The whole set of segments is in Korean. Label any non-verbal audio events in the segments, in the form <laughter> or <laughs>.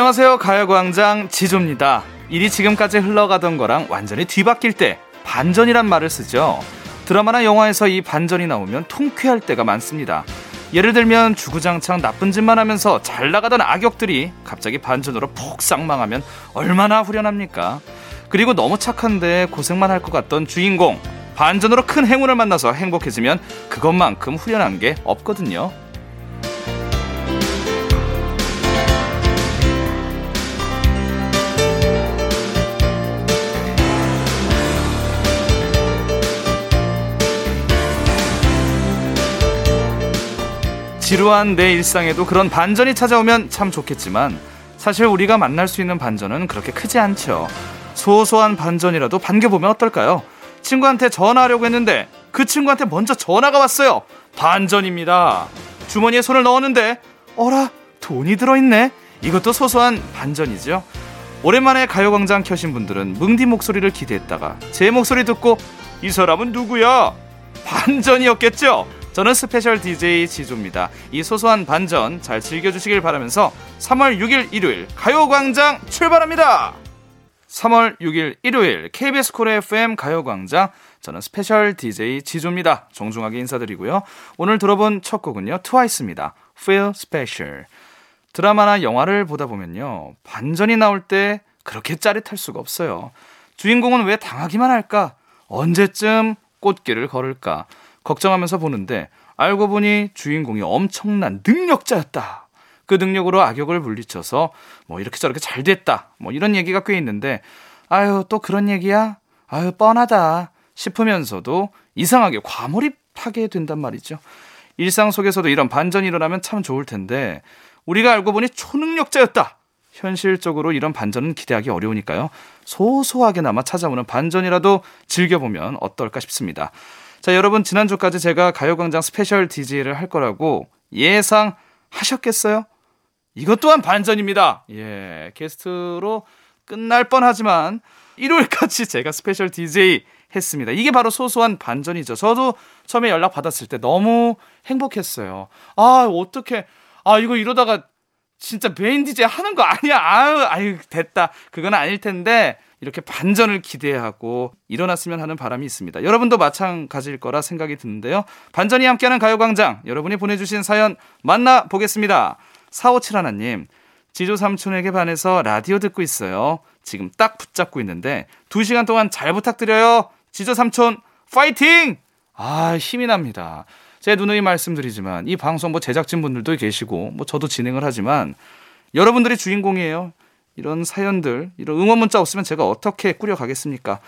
안녕하세요. 가요광장 지조입니다. 일이 지금까지 흘러가던 거랑 완전히 뒤바뀔 때 반전이란 말을 쓰죠. 드라마나 영화에서 이 반전이 나오면 통쾌할 때가 많습니다. 예를 들면 주구장창 나쁜 짓만 하면서 잘 나가던 악역들이 갑자기 반전으로 폭 쌍망하면 얼마나 후련합니까? 그리고 너무 착한데 고생만 할 것 같던 주인공 반전으로 큰 행운을 만나서 행복해지면 그것만큼 후련한 게 없거든요. 지루한 내 일상에도 그런 반전이 찾아오면 참 좋겠지만 사실 우리가 만날 수 있는 반전은 그렇게 크지 않죠. 소소한 반전이라도 반겨보면 어떨까요? 친구한테 전화하려고 했는데 그 친구한테 먼저 전화가 왔어요. 반전입니다. 주머니에 손을 넣었는데 어라 돈이 들어있네. 이것도 소소한 반전이죠. 오랜만에 가요광장 켜신 분들은 뭉디 목소리를 기대했다가 제 목소리 듣고 이 사람은 누구야? 반전이었겠죠? 저는 special DJ 지조입니다. 이 소소한 반전 잘 즐겨주시길 바라면서 3월 6일 일요일 가요광장 출발합니다. 3월 6일 일요일 KBS Cool FM 가요광장 저는 special DJ 지조입니다. 정중하게 인사드리고요. 오늘 들어본 첫 곡은요. 트와이스입니다. Feel Special. 드라마나 영화를 보다 보면요. 반전이 나올 때 그렇게 짜릿할 수가 없어요. 주인공은 왜 당하기만 할까? 언제쯤 꽃길을 걸을까? 걱정하면서 보는데 알고 보니 주인공이 엄청난 능력자였다. 그 능력으로 악역을 물리쳐서 뭐 이렇게 저렇게 잘 됐다. 뭐 이런 얘기가 꽤 있는데 아유 또 그런 얘기야? 아유 뻔하다 싶으면서도 이상하게 과몰입하게 된단 말이죠. 일상 속에서도 이런 반전이 일어나면 참 좋을 텐데 우리가 알고 보니 초능력자였다. 현실적으로 이런 반전은 기대하기 어려우니까요. 소소하게나마 찾아오는 반전이라도 즐겨보면 어떨까 싶습니다. 자, 여러분 지난주까지 제가 가요광장 special DJ를 할 거라고 예상하셨겠어요? 이것 또한 반전입니다. 예, 게스트로 끝날 뻔했지만 일요일까지 제가 special DJ 했습니다. 이게 바로 소소한 반전이죠. 저도 처음에 연락 받았을 때 너무 행복했어요. 아, 어떻게 아, 이거 이러다가 진짜 메인 DJ 하는 거 아니야. 아유, 아유, 됐다. 그건 아닐 텐데 이렇게 반전을 기대하고 일어났으면 하는 바람이 있습니다. 여러분도 마찬가지일 거라 생각이 드는데요. 반전이 함께하는 가요광장 여러분이 보내주신 사연 만나보겠습니다. 457 하나님 지조 삼촌에게 반해서 라디오 듣고 있어요. 지금 딱 붙잡고 있는데 2시간 동안 잘 부탁드려요. 지조 삼촌 파이팅! 아 힘이 납니다. 제 누누이 말씀드리지만 이 방송 뭐 제작진 분들도 계시고 뭐 저도 진행을 하지만 여러분들이 주인공이에요. 이런 사연들, 이런 응원 문자 없으면 제가 어떻게 꾸려가겠습니까?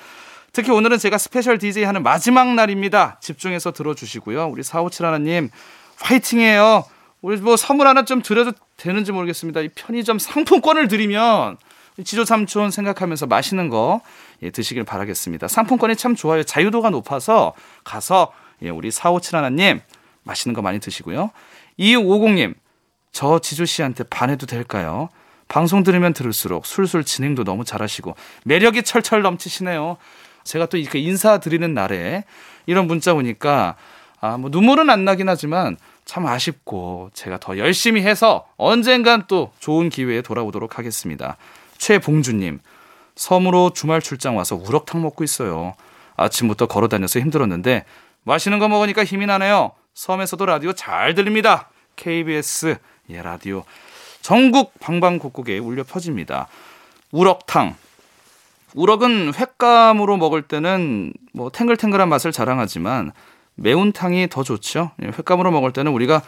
특히 오늘은 제가 special DJ 하는 마지막 날입니다. 집중해서 들어주시고요. 우리 457 하나님, 화이팅해요. 우리 뭐 선물 하나 좀 드려도 되는지 모르겠습니다. 이 편의점 상품권을 드리면 지조 삼촌 생각하면서 맛있는 거 예, 드시길 바라겠습니다. 상품권이 참 좋아요. 자유도가 높아서 가서 예, 우리 457 하나님 맛있는 거 많이 드시고요. 2250님, 저 지조 씨한테 반해도 될까요? 방송 들으면 들을수록 술술 진행도 너무 잘하시고 매력이 철철 넘치시네요. 제가 또 이렇게 인사드리는 날에 이런 문자 오니까 아, 뭐 눈물은 안 나긴 하지만 참 아쉽고 제가 더 열심히 해서 언젠간 또 좋은 기회에 돌아오도록 하겠습니다. 최봉주님, 섬으로 주말 출장 와서 우럭탕 먹고 있어요. 아침부터 걸어 다녀서 힘들었는데 맛있는 거 먹으니까 힘이 나네요. 섬에서도 라디오 잘 들립니다. KBS 예 라디오 전국 방방곡곡에 울려 퍼집니다. 우럭탕. 우럭은 횟감으로 먹을 때는 뭐 탱글탱글한 맛을 자랑하지만 매운탕이 더 좋죠. 예, 횟감으로 먹을 때는 우리가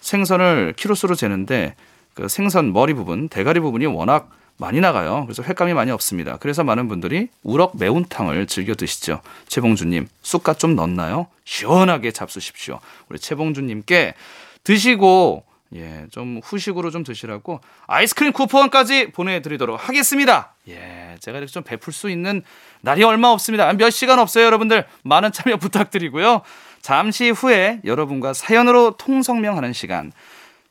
생선을 키로수로 재는데 그 생선 머리 부분, 대가리 부분이 워낙 많이 나가요. 그래서 횟감이 많이 없습니다. 그래서 많은 분들이 우럭 매운탕을 즐겨 드시죠. 최봉주님, 쑥갓 좀 넣나요? 시원하게 잡수십시오. 우리 최봉주님께 드시고 예, 좀 후식으로 좀 드시라고 아이스크림 쿠폰까지 보내드리도록 하겠습니다. 예, 제가 이렇게 좀 베풀 수 있는 날이 얼마 없습니다. 몇 시간 없어요, 여러분들. 많은 참여 <laughs> 부탁드리고요. 잠시 후에 여러분과 사연으로 통성명하는 시간.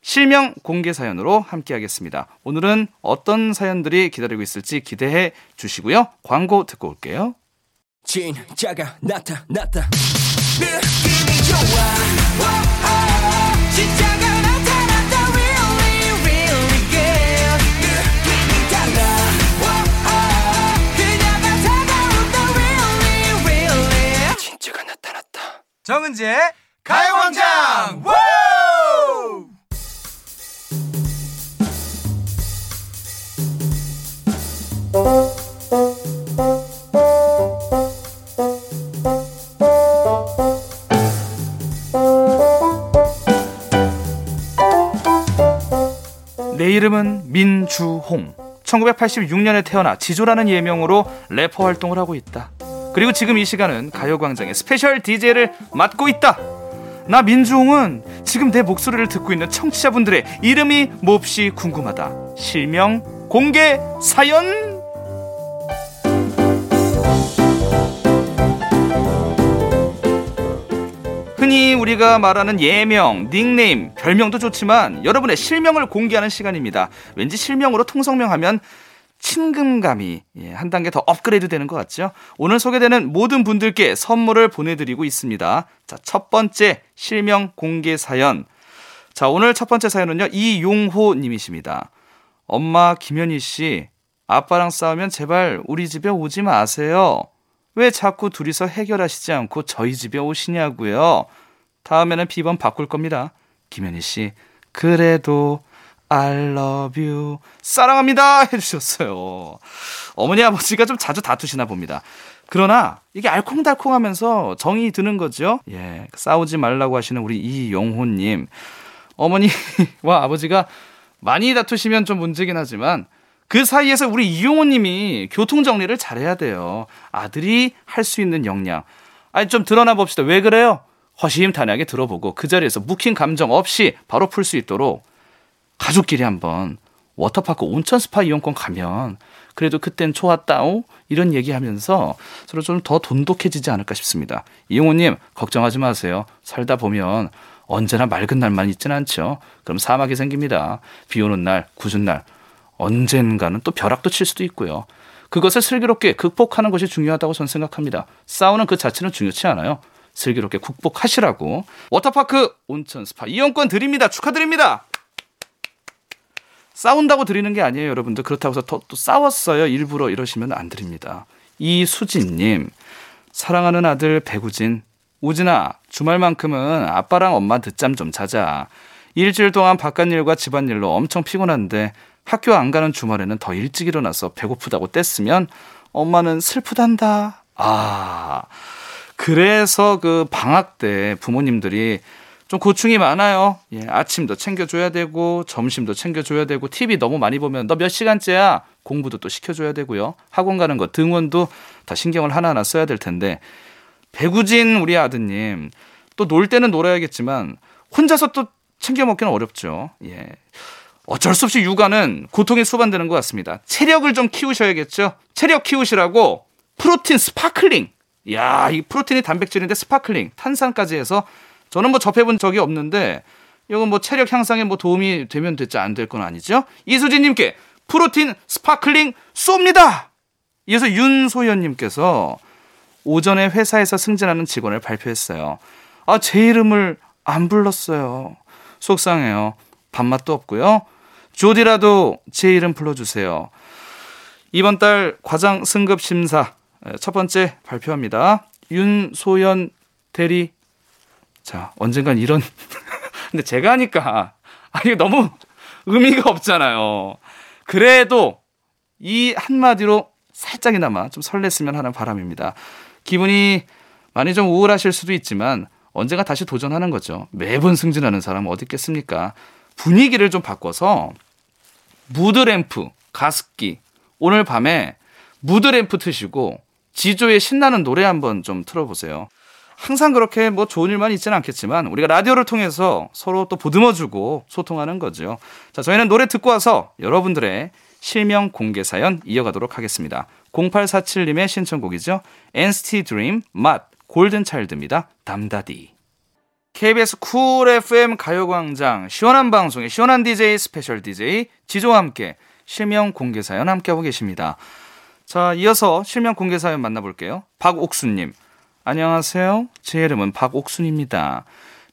실명 공개 사연으로 함께 하겠습니다. 오늘은 어떤 사연들이 기다리고 있을지 기대해 주시고요. 광고 듣고 올게요. 진짜가 나타났다. 느낌이 좋아. 정은지의 가요광장 내 이름은 민주홍. 1986년에 태어나 지조라는 예명으로 래퍼 활동을 하고 있다. 그리고 지금 이 시간은 가요광장의 special DJ를 맡고 있다. 나 민주홍은 지금 내 목소리를 듣고 있는 청취자분들의 이름이 몹시 궁금하다. 실명 공개 사연 흔히 우리가 말하는 예명, 닉네임, 별명도 좋지만 여러분의 실명을 공개하는 시간입니다. 왠지 실명으로 통성명하면 친근감이 예, 한 단계 더 업그레이드 되는 것 같죠? 오늘 소개되는 모든 분들께 선물을 보내드리고 있습니다. 자, 첫 번째 실명 공개 사연. 자, 오늘 첫 번째 사연은요, 이용호 님이십니다. 엄마 김현희 씨, 아빠랑 싸우면 제발 우리 집에 오지 마세요. 왜 자꾸 둘이서 해결하시지 않고 저희 집에 오시냐고요? 다음에는 비번 바꿀 겁니다. 김현희 씨, 그래도 I love you. 사랑합니다. 해주셨어요. 어머니, 아버지가 좀 자주 다투시나 봅니다. 그러나 이게 알콩달콩 하면서 정이 드는 거죠. 예. 싸우지 말라고 하시는 우리 이용호님. 어머니와 아버지가 많이 다투시면 좀 문제긴 하지만 그 사이에서 우리 이용호님이 교통정리를 잘해야 돼요. 아들이 할 수 있는 역량. 아니, 좀 드러나 봅시다. 왜 그래요? 허심탄회하게 들어보고 그 자리에서 묵힌 감정 없이 바로 풀 수 있도록 가족끼리 한번 워터파크 온천 스파 이용권 가면 그래도 그땐 좋았다오 이런 얘기하면서 서로 좀 더 돈독해지지 않을까 싶습니다. 이용호님 걱정하지 마세요. 살다 보면 언제나 맑은 날만 있진 않죠. 그럼 사막이 생깁니다. 비 오는 날, 궂은 날 언젠가는 또 벼락도 칠 수도 있고요. 그것을 슬기롭게 극복하는 것이 중요하다고 저는 생각합니다. 싸우는 그 자체는 중요치 않아요. 슬기롭게 극복하시라고 워터파크 온천 스파 이용권 드립니다. 축하드립니다. 싸운다고 드리는 게 아니에요, 여러분들. 그렇다고 해서 또, 또 싸웠어요. 일부러 이러시면 안 드립니다. 이수진님, 사랑하는 아들 배우진, 우진아, 주말만큼은 아빠랑 엄마 늦잠 좀 자자. 일주일 동안 바깥일과 집안일로 엄청 피곤한데 학교 안 가는 주말에는 더 일찍 일어나서 배고프다고 떼쓰면 엄마는 슬프단다. 아, 그래서 그 방학 때 부모님들이 좀 고충이 많아요. 예, 아침도 챙겨줘야 되고, 점심도 챙겨줘야 되고, TV 너무 많이 보면 너 몇 시간째야? 공부도 또 시켜줘야 되고요. 학원 가는 거, 등원도 다 신경을 하나하나 써야 될 텐데, 배구진 우리 아드님, 또 놀 때는 놀아야겠지만, 혼자서 또 챙겨 먹기는 어렵죠. 예. 어쩔 수 없이 육아는 고통이 수반되는 것 같습니다. 체력을 좀 키우셔야겠죠? 체력 키우시라고 protein sparkling. 야, 이 protein이 단백질인데 sparkling, 탄산까지 해서 저는 뭐 접해본 적이 없는데 이건 뭐 체력 향상에 뭐 도움이 되면 됐지 안 될 건 아니죠? 이수진님께 protein sparkling 쏩니다. 이어서 윤소연님께서 오전에 회사에서 승진하는 직원을 발표했어요. 아, 제 이름을 안 불렀어요. 속상해요. 밥맛도 없고요. 조디라도 제 이름 불러주세요. 이번 달 과장 승급 심사 첫 번째 발표합니다. 윤소연 대리 자, 언젠간 이런 <laughs> 근데 제가 하니까 아니 너무 의미가 없잖아요. 그래도 이 한마디로 살짝이나마 좀 설렜으면 하는 바람입니다. 기분이 많이 좀 우울하실 수도 있지만 언젠가 다시 도전하는 거죠. 매번 승진하는 사람 어디 있겠습니까? 분위기를 좀 바꿔서 무드램프, 가습기 오늘 밤에 무드램프 트시고 지조의 신나는 노래 한번 좀 틀어보세요. 항상 그렇게 뭐 좋은 일만 있지는 않겠지만 우리가 라디오를 통해서 서로 또 보듬어주고 소통하는 거죠. 자, 저희는 노래 듣고 와서 여러분들의 실명 공개 사연 이어가도록 하겠습니다. 0847님의 신청곡이죠. NCT Dream, 맛, 골든 차일드입니다. 담다디. KBS 쿨 FM 가요광장 시원한 방송의 시원한 DJ special DJ 지조와 함께 실명 공개 사연 함께하고 계십니다. 자, 이어서 실명 공개 사연 만나볼게요. 박옥순님. 안녕하세요. 제 이름은 박옥순입니다.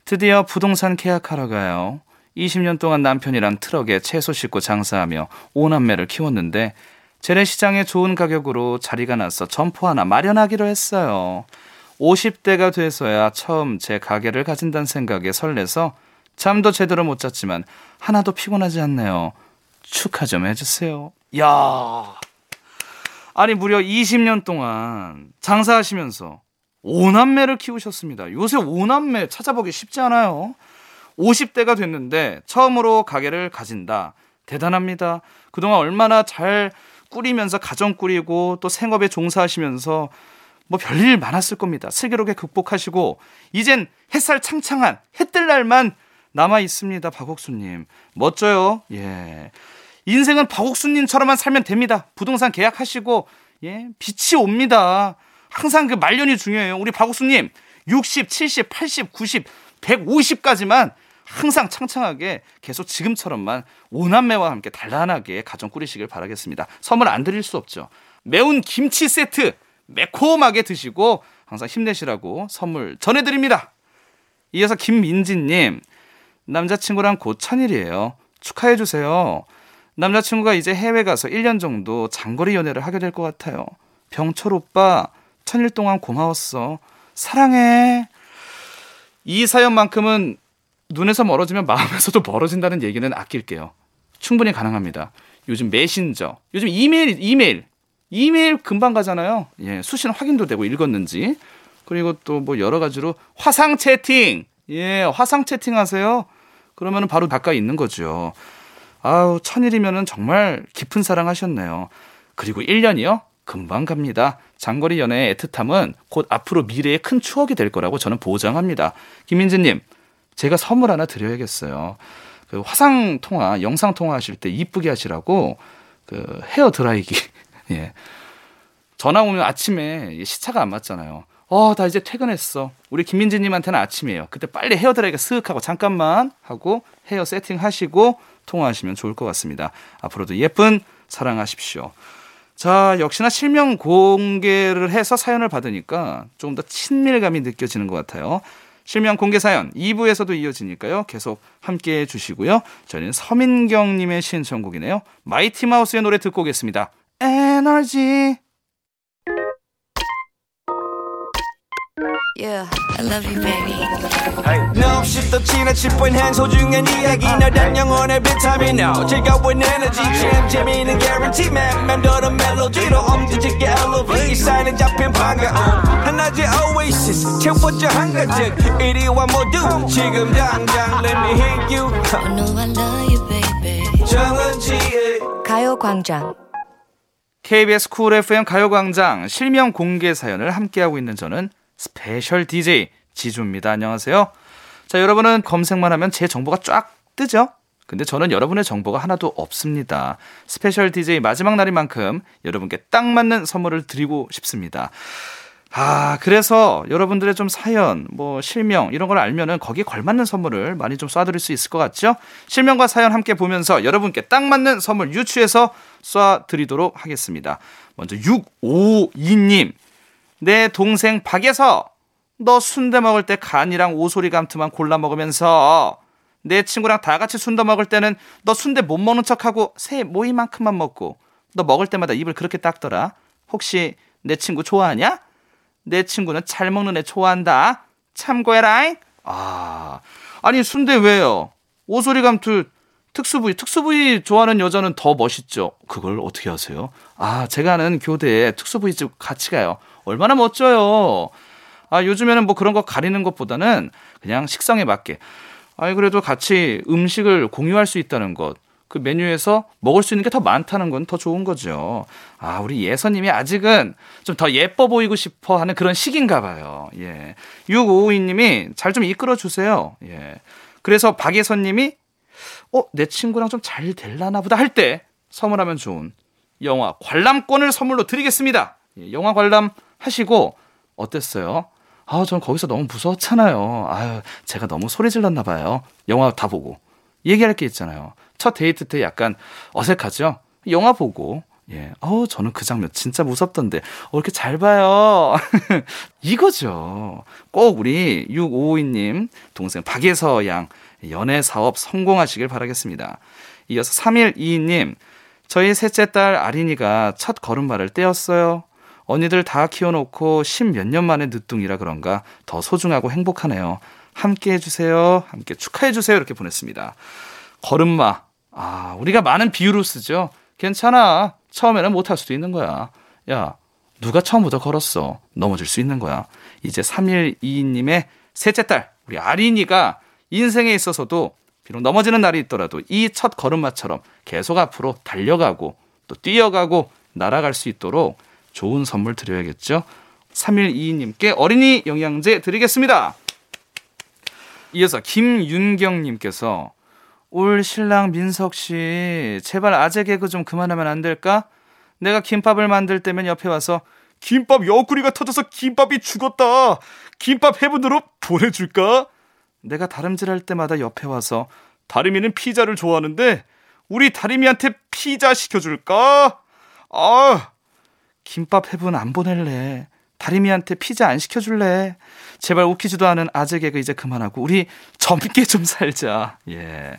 드디어 부동산 계약하러 가요. 20년 동안 남편이랑 트럭에 채소 싣고 장사하며 오남매를 키웠는데 재래시장에 좋은 가격으로 자리가 나서 점포 하나 마련하기로 했어요. 50대가 돼서야 처음 제 가게를 가진다는 생각에 설레서 잠도 제대로 못 잤지만 하나도 피곤하지 않네요. 축하 좀 해주세요. 야 아니, 무려 20년 동안 장사하시면서 오남매를 키우셨습니다. 요새 오남매 찾아보기 쉽지 않아요. 50대가 됐는데 처음으로 가게를 가진다. 대단합니다. 그동안 얼마나 잘 꾸리면서 가정 꾸리고 또 생업에 종사하시면서 뭐 별일 많았을 겁니다. 슬기롭게 극복하시고 이젠 햇살 창창한 해뜰 날만 남아 있습니다. 박옥수님 멋져요. 예. 인생은 박옥수님처럼만 살면 됩니다. 부동산 계약하시고 예 빛이 옵니다. 항상 그 말년이 중요해요. 우리 박옥수님 60, 70, 80, 90, 150까지만 항상 창창하게 계속 지금처럼만 오남매와 함께 단란하게 가정 꾸리시길 바라겠습니다. 선물 안 드릴 수 없죠. 매운 김치 세트 매콤하게 드시고 항상 힘내시라고 선물 전해드립니다. 이어서 김민지님 남자친구랑 곧 천일이에요. 축하해주세요. 남자친구가 이제 해외 가서 1년 정도 장거리 연애를 하게 될 것 같아요. 병철 오빠 천일 동안 고마웠어. 사랑해. 이 사연만큼은 눈에서 멀어지면 마음에서도 멀어진다는 얘기는 아낄게요. 충분히 가능합니다. 요즘 메신저, 요즘 이메일, 이메일, 이메일 금방 가잖아요. 예, 수신 확인도 되고 읽었는지. 그리고 또 뭐 여러 가지로 화상 채팅. 예, 화상 채팅 하세요. 그러면은 바로 가까이 있는 거죠. 아우, 천일이면은 정말 깊은 사랑 하셨네요. 그리고 1년이요? 금방 갑니다. 장거리 연애의 애틋함은 곧 앞으로 미래의 큰 추억이 될 거라고 저는 보장합니다. 김민지님, 제가 선물 하나 드려야겠어요. 그 화상 통화, 영상 통화 하실 때 이쁘게 하시라고 그 헤어 드라이기. <laughs> 예. 전화 오면 아침에 시차가 안 맞잖아요. 어, 나 이제 퇴근했어. 우리 김민지님한테는 아침이에요. 그때 빨리 헤어 드라이기 쓱 하고 잠깐만 하고 헤어 세팅 하시고 통화하시면 좋을 것 같습니다. 앞으로도 예쁜 사랑하십시오. 자, 역시나 실명 공개를 해서 사연을 받으니까 조금 더 친밀감이 느껴지는 것 같아요. 실명 공개 사연 2부에서도 이어지니까요. 계속 함께 해 주시고요. 저는 서민경님의 신청곡이네요. 마이티 마우스의 노래 듣고 오겠습니다. 에너지. Yeah, I love you, baby. Hey. No, 없이 또 지나칠 뻔한 소중한 이야기. 너란 영혼의 비타민 O 즐거운 에너지. 참 재미있는 guarantee man. 맘대로 멜로디로 엄지짓게 elevate 이 사인은 잡힌 반가움. 하나의 oasis. 채워져 한가득 이리와 모두 지금 당장 let me hit you. I know I love you, baby. 정은지의 가요광장. KBS 쿨 FM 가요광장 실명 공개 사연을 함께하고 있는 저는 special DJ 지조입니다. 안녕하세요. 자, 여러분은 검색만 하면 제 정보가 쫙 뜨죠? 근데 저는 여러분의 정보가 하나도 없습니다. special DJ 마지막 날인 만큼 여러분께 딱 맞는 선물을 드리고 싶습니다. 아, 그래서 여러분들의 좀 사연, 뭐 실명 이런 걸 알면은 거기에 걸맞는 선물을 많이 좀 쏴드릴 수 있을 것 같죠? 실명과 사연 함께 보면서 여러분께 딱 맞는 선물 유추해서 쏴드리도록 하겠습니다. 먼저 652님. 내 동생 박에서 너 순대 먹을 때 간이랑 오소리 감투만 골라 먹으면서 내 친구랑 다 같이 순대 먹을 때는 너 순대 못 먹는 척하고 새 모이만큼만 먹고 너 먹을 때마다 입을 그렇게 닦더라. 혹시 내 친구 좋아하냐? 내 친구는 잘 먹는 애 좋아한다. 참고해라잉. 아, 아니 순대 왜요? 오소리 감투 특수 부위, 특수 부위 좋아하는 여자는 더 멋있죠. 그걸 어떻게 하세요? 아, 제가 아는 교대에 특수 부위집 같이 가요. 얼마나 멋져요. 아, 요즘에는 뭐 그런 거 가리는 것보다는 그냥 식성에 맞게. 아니, 그래도 같이 음식을 공유할 수 있다는 것. 그 메뉴에서 먹을 수 있는 게 더 많다는 건 더 좋은 거죠. 아, 우리 예선님이 아직은 좀 더 예뻐 보이고 싶어 하는 그런 시기인가 봐요. 예. 6552님이 잘 좀 이끌어 주세요. 예. 그래서 박예선님이 어, 내 친구랑 좀 잘 될라나 보다 할 때 선물하면 좋은 영화 관람권을 선물로 드리겠습니다. 예, 영화 관람 하시고 어땠어요? 아, 전 거기서 너무 무서웠잖아요. 아유, 제가 너무 소리 질렀나 봐요. 영화 다 보고. 얘기할 게 있잖아요. 첫 데이트 때 약간 어색하죠? 영화 보고. 예. 어우, 저는 그 장면 진짜 무섭던데. 어, 이렇게 잘 봐요. <laughs> 이거죠. 꼭 우리 6552님, 동생 박예서 양, 연애 사업 성공하시길 바라겠습니다. 이어서 3122님, 저희 셋째 딸 아린이가 첫 걸음마를 떼었어요. 언니들 다 키워놓고 십몇 년 만에 늦둥이라 그런가 더 소중하고 행복하네요. 함께 해주세요. 함께 축하해주세요. 이렇게 보냈습니다. 걸음마. 아, 우리가 많은 비유로 쓰죠. 괜찮아. 처음에는 못할 수도 있는 거야. 야, 누가 처음부터 걸었어. 넘어질 수 있는 거야. 이제 3122님의 셋째 딸, 우리 아린이가 인생에 있어서도 비록 넘어지는 날이 있더라도 이 첫 걸음마처럼 계속 앞으로 달려가고 또 뛰어가고 날아갈 수 있도록 좋은 선물 드려야겠죠. 3122님께 어린이 영양제 드리겠습니다. 이어서 김윤경님께서 올 신랑 민석 씨 제발 아재 개그 좀 그만하면 안 될까? 내가 김밥을 만들 때면 옆에 와서 김밥 옆구리가 터져서 김밥이 죽었다. 김밥 해븐으로 보내줄까? 내가 다름질할 때마다 옆에 와서 다리미는 피자를 좋아하는데 우리 다리미한테 피자 시켜줄까? 아, 김밥 해븐 안 보낼래. 다리미한테 피자 안 시켜줄래. 제발 웃기지도 않은 아재 개그 이제 그만하고 우리 젊게 좀 살자. 예.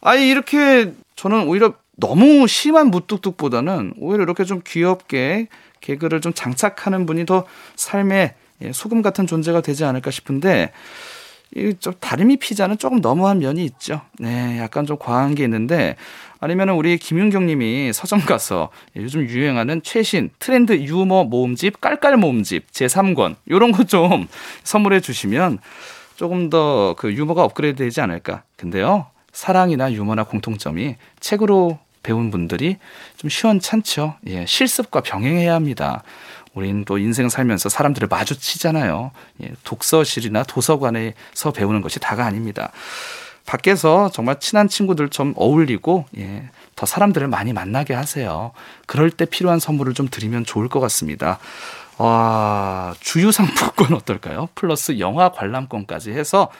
아니 이렇게 저는 오히려 너무 심한 무뚝뚝보다는 오히려 이렇게 좀 귀엽게 개그를 좀 장착하는 분이 더 삶의 예, 소금 같은 존재가 되지 않을까 싶은데 이좀 다리미 피자는 조금 너무한 면이 있죠. 네, 약간 좀 과한 게 있는데 아니면은 우리 김윤경 님이 서점 가서 요즘 유행하는 최신 트렌드 유머 모음집 깔깔 모음집 제3권 요런 거 좀 <laughs> 선물해 주시면 조금 더 그 유머가 업그레이드 되지 않을까. 근데요. 사랑이나 유머나 공통점이 책으로 배운 분들이 좀 시원찮죠. 예, 실습과 병행해야 합니다. 우린 또 인생 살면서 사람들을 마주치잖아요. 예, 독서실이나 도서관에서 배우는 것이 다가 아닙니다. 밖에서 정말 친한 친구들 좀 어울리고 예, 더 사람들을 많이 만나게 하세요. 그럴 때 필요한 선물을 좀 드리면 좋을 것 같습니다. 와, 주유 상품권 <laughs> 어떨까요? 플러스 영화 관람권까지 해서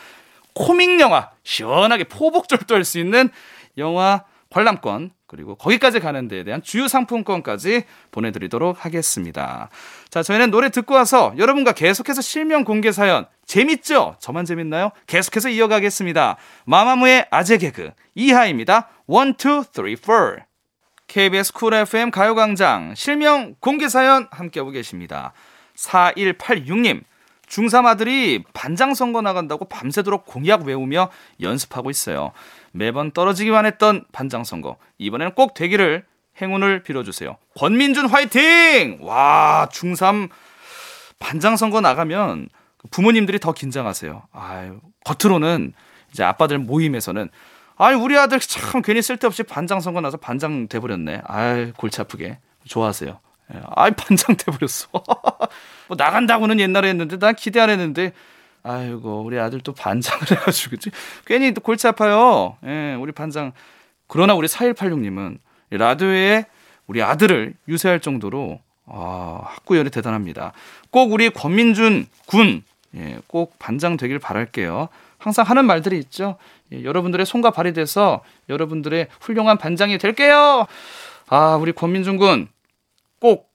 코믹 영화 시원하게 포복절도 할 수 있는 영화 관람권 그리고 거기까지 가는 데에 대한 주요 상품권까지 보내드리도록 하겠습니다. 자, 저희는 노래 듣고 와서 여러분과 계속해서 실명 공개 사연 재밌죠? 저만 재밌나요? 계속해서 이어가겠습니다. 마마무의 아재 개그 이하입니다. 1, 2, 3, 4 KBS 쿨 FM 가요광장 실명 공개 사연 함께하고 계십니다. 4186님 중3 아들이 반장 선거 나간다고 밤새도록 공약 외우며 연습하고 있어요. 매번 떨어지기만 했던 반장 선거. 이번에는 꼭 되기를 행운을 빌어주세요. 권민준 화이팅! 와, 중3 반장 선거 나가면 부모님들이 더 긴장하세요. 아유, 겉으로는 이제 아빠들 모임에서는 아니, 우리 아들 참 괜히 쓸데없이 반장 선거 나서 반장 돼버렸네. 아유, 골치 아프게. 좋아하세요. 예, 아이, 반장 돼버렸어. <laughs> 뭐 나간다고는 옛날에 했는데 난 기대 안 했는데 아이고 우리 아들 또 반장을 <laughs> 해가지고? 괜히 또 골치 아파요. 예, 우리 반장. 그러나 우리 4186님은 라디오에 우리 아들을 유세할 정도로 아, 학구열이 대단합니다. 꼭 우리 권민준 군, 예, 꼭 반장 되길 바랄게요. 항상 하는 말들이 있죠. 예, 여러분들의 손과 발이 돼서 여러분들의 훌륭한 반장이 될게요. 아, 우리 권민준 군, 꼭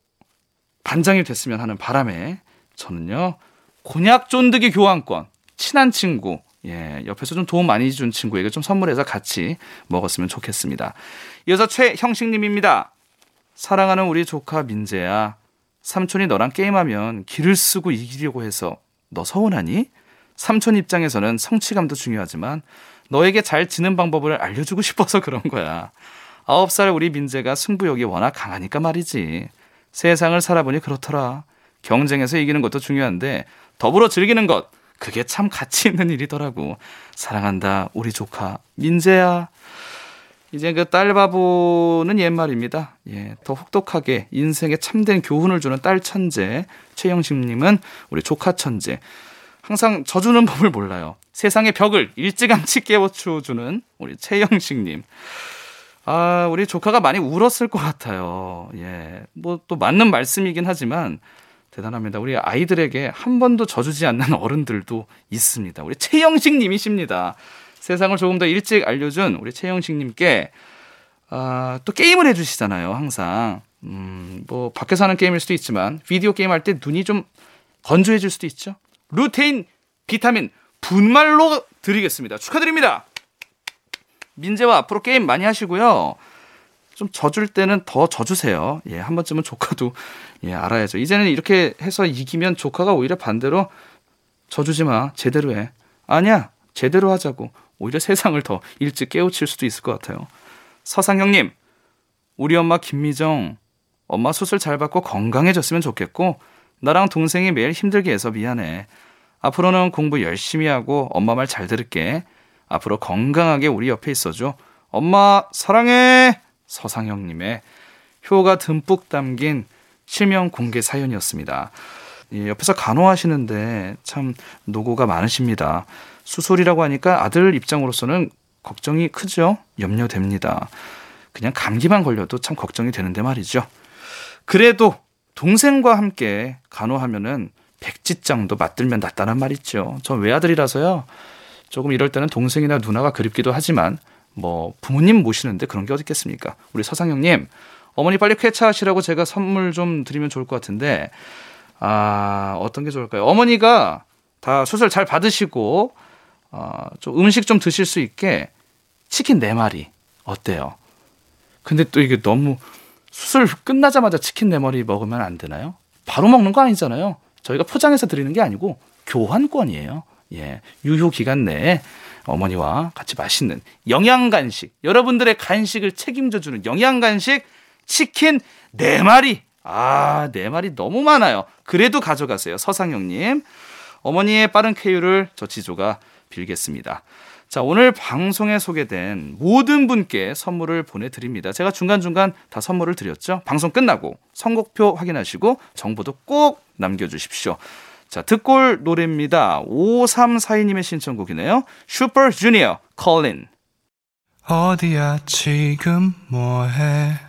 반장이 됐으면 하는 바람에 저는요 곤약 쫀득이 교환권 친한 친구 예 옆에서 좀 도움 많이 준 친구에게 좀 선물해서 같이 먹었으면 좋겠습니다. 이어서 최형식님입니다. 사랑하는 우리 조카 민재야 삼촌이 너랑 게임하면 길을 쓰고 이기려고 해서 너 서운하니? 삼촌 입장에서는 성취감도 중요하지만 너에게 잘 지는 방법을 알려주고 싶어서 그런 거야. 아홉 살 우리 민재가 승부욕이 워낙 강하니까 말이지. 세상을 살아보니 그렇더라. 경쟁에서 이기는 것도 중요한데 더불어 즐기는 것 그게 참 가치 있는 일이더라고. 사랑한다 우리 조카 민재야. 이제 그 딸 바보는 옛말입니다. 예, 더 혹독하게 인생에 참된 교훈을 주는 딸 천재 최영식님은 우리 조카 천재. 항상 져주는 법을 몰라요. 세상의 벽을 일찌감치 깨워주는 우리 최영식님. 아, 우리 조카가 많이 울었을 것 같아요. 예. 뭐 또 맞는 말씀이긴 하지만 대단합니다. 우리 아이들에게 한 번도 져주지 않는 어른들도 있습니다. 우리 최영식 님이십니다. 세상을 조금 더 일찍 알려준 우리 최영식 님께 아, 또 게임을 해주시잖아요. 항상. 음, 뭐, 밖에서 하는 게임일 수도 있지만, 비디오 게임 할 때 눈이 좀 건조해질 수도 있죠. 루테인 비타민 분말로 드리겠습니다. 축하드립니다. 민재와 앞으로 게임 많이 하시고요. 좀 져줄 때는 더 져주세요. 예, 한 번쯤은 조카도 예, 알아야죠. 이제는 이렇게 해서 이기면 조카가 오히려 반대로 져주지 마. 제대로 해. 아니야. 제대로 하자고. 오히려 세상을 더 일찍 깨우칠 수도 있을 것 같아요. 서상형님, 우리 엄마 김미정, 엄마 수술 잘 받고 건강해졌으면 좋겠고, 나랑 동생이 매일 힘들게 해서 미안해. 앞으로는 공부 열심히 하고 엄마 말 잘 들을게. 앞으로 건강하게 우리 옆에 있어줘. 엄마 사랑해. 서상형님의 효가 듬뿍 담긴 실명 공개 사연이었습니다. 예, 옆에서 간호하시는데 참 노고가 많으십니다. 수술이라고 하니까 아들 입장으로서는 걱정이 크죠? 염려됩니다. 그냥 감기만 걸려도 참 걱정이 되는데 말이죠. 그래도 동생과 함께 간호하면은 백지장도 맞들면 낫다는 말 있죠. 저 외아들이라서요. 조금 이럴 때는 동생이나 누나가 그립기도 하지만 뭐 부모님 모시는데 그런 게 어디 있겠습니까? 우리 서상형님 어머니 빨리 쾌차하시라고 제가 선물 좀 드리면 좋을 것 같은데 아 어떤 게 좋을까요? 어머니가 다 수술 잘 받으시고 어, 좀 음식 좀 드실 수 있게 치킨 네 마리 어때요? 근데 또 이게 너무 수술 끝나자마자 치킨 네 마리 먹으면 안 되나요? 바로 먹는 거 아니잖아요. 저희가 포장해서 드리는 게 아니고 교환권이에요. 예, 유효 기간 내에 어머니와 같이 맛있는 영양 간식, 여러분들의 간식을 책임져 주는 영양 간식 치킨 네 마리. 아, 네 마리 너무 많아요. 그래도 가져가세요. 서상영님. 어머니의 빠른 쾌유를 저 지조가 빌겠습니다. 자, 오늘 방송에 소개된 모든 분께 선물을 보내드립니다. 제가 중간중간 다 선물을 드렸죠. 방송 끝나고 선곡표 확인하시고 정보도 꼭 남겨주십시오. 자, 듣골 노래입니다. 5342님의 신청곡이네요. 슈퍼 주니어, 콜린. 어디야, 지금 뭐해?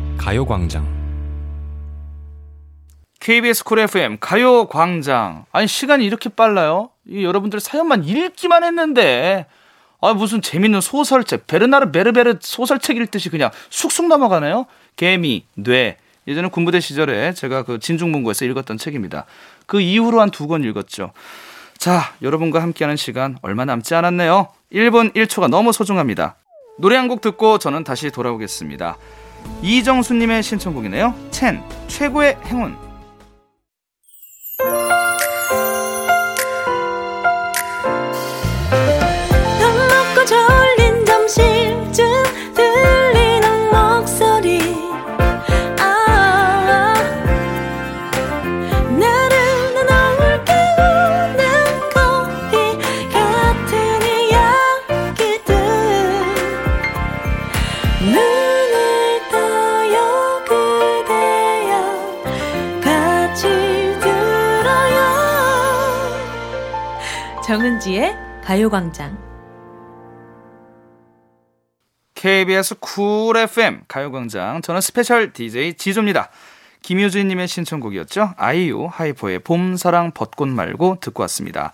가요광장 KBS 쿨 FM 가요광장. 아니, 시간이 이렇게 빨라요? 이 여러분들 사연만 읽기만 했는데. 아, 무슨 재밌는 소설책, 베르나르 베르베르 소설책 읽듯이 그냥 쑥쑥 넘어가네요? 개미, 뇌. 예전에 군부대 시절에 제가 그 진중문고에서 읽었던 책입니다. 그 이후로 한 두 권 읽었죠. 자, 여러분과 함께하는 시간 얼마 남지 않았네요. 1분 1초가 너무 소중합니다. 노래 한 곡 듣고 저는 다시 돌아오겠습니다. 이정수님의 신청곡이네요. 첸, 최고의 행운. 정은지의 가요광장 KBS 쿨 FM 가요광장 저는 special DJ 지조입니다. 김효주님의 신청곡이었죠. 아이유 하이포의 봄사랑 벚꽃 말고 듣고 왔습니다.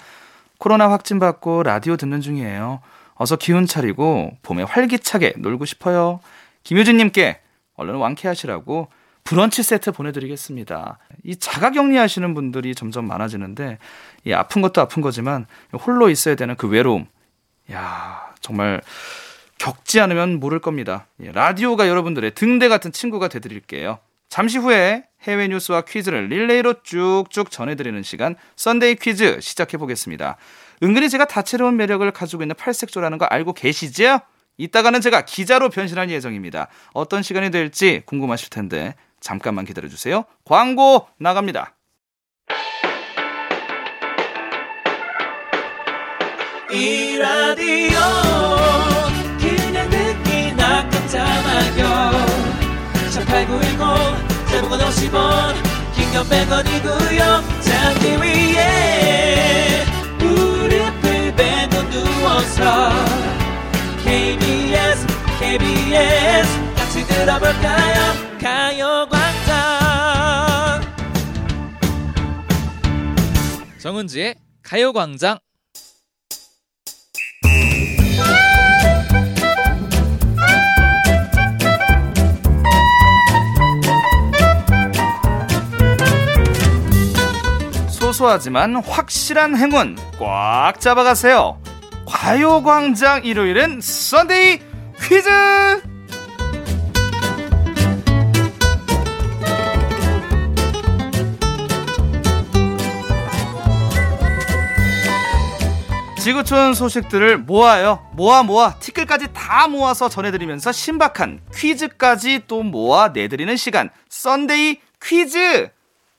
코로나 확진 받고 라디오 듣는 중이에요. 어서 기운 차리고 봄에 활기차게 놀고 싶어요. 김효주님께 얼른 완쾌하시라고 브런치 세트 보내드리겠습니다. 이 자가 격리 하시는 분들이 점점 많아지는데, 이 아픈 것도 아픈 거지만, 홀로 있어야 되는 그 외로움. 야 정말 겪지 않으면 모를 겁니다. 예, 라디오가 여러분들의 등대 같은 친구가 되드릴게요. 잠시 후에 해외 뉴스와 퀴즈를 릴레이로 쭉쭉 전해드리는 시간, Sunday 퀴즈 시작해 보겠습니다. 은근히 제가 다채로운 매력을 가지고 있는 팔색조라는 거 알고 계시죠? 이따가는 제가 기자로 변신할 예정입니다. 어떤 시간이 될지 궁금하실 텐데 잠깐만 기다려 주세요. 광고 나갑니다. 이 라디오 그냥 듣기나 깜짝마요 18910 대목원 50원 긴건 100원이고요 잠기 위에 무릎을 베고 누워서 KBS KBS 같이 들어볼까요 가요광장 정은지의 가요광장 소소하지만 확실한 행운 꽉 잡아가세요. 과요광장 일요일은 썬데이 퀴즈! 지구촌 소식들을 모아요. 모아 모아 티끌까지 다 모아서 전해드리면서 신박한 퀴즈까지 또 모아 내드리는 시간. Sunday 퀴즈!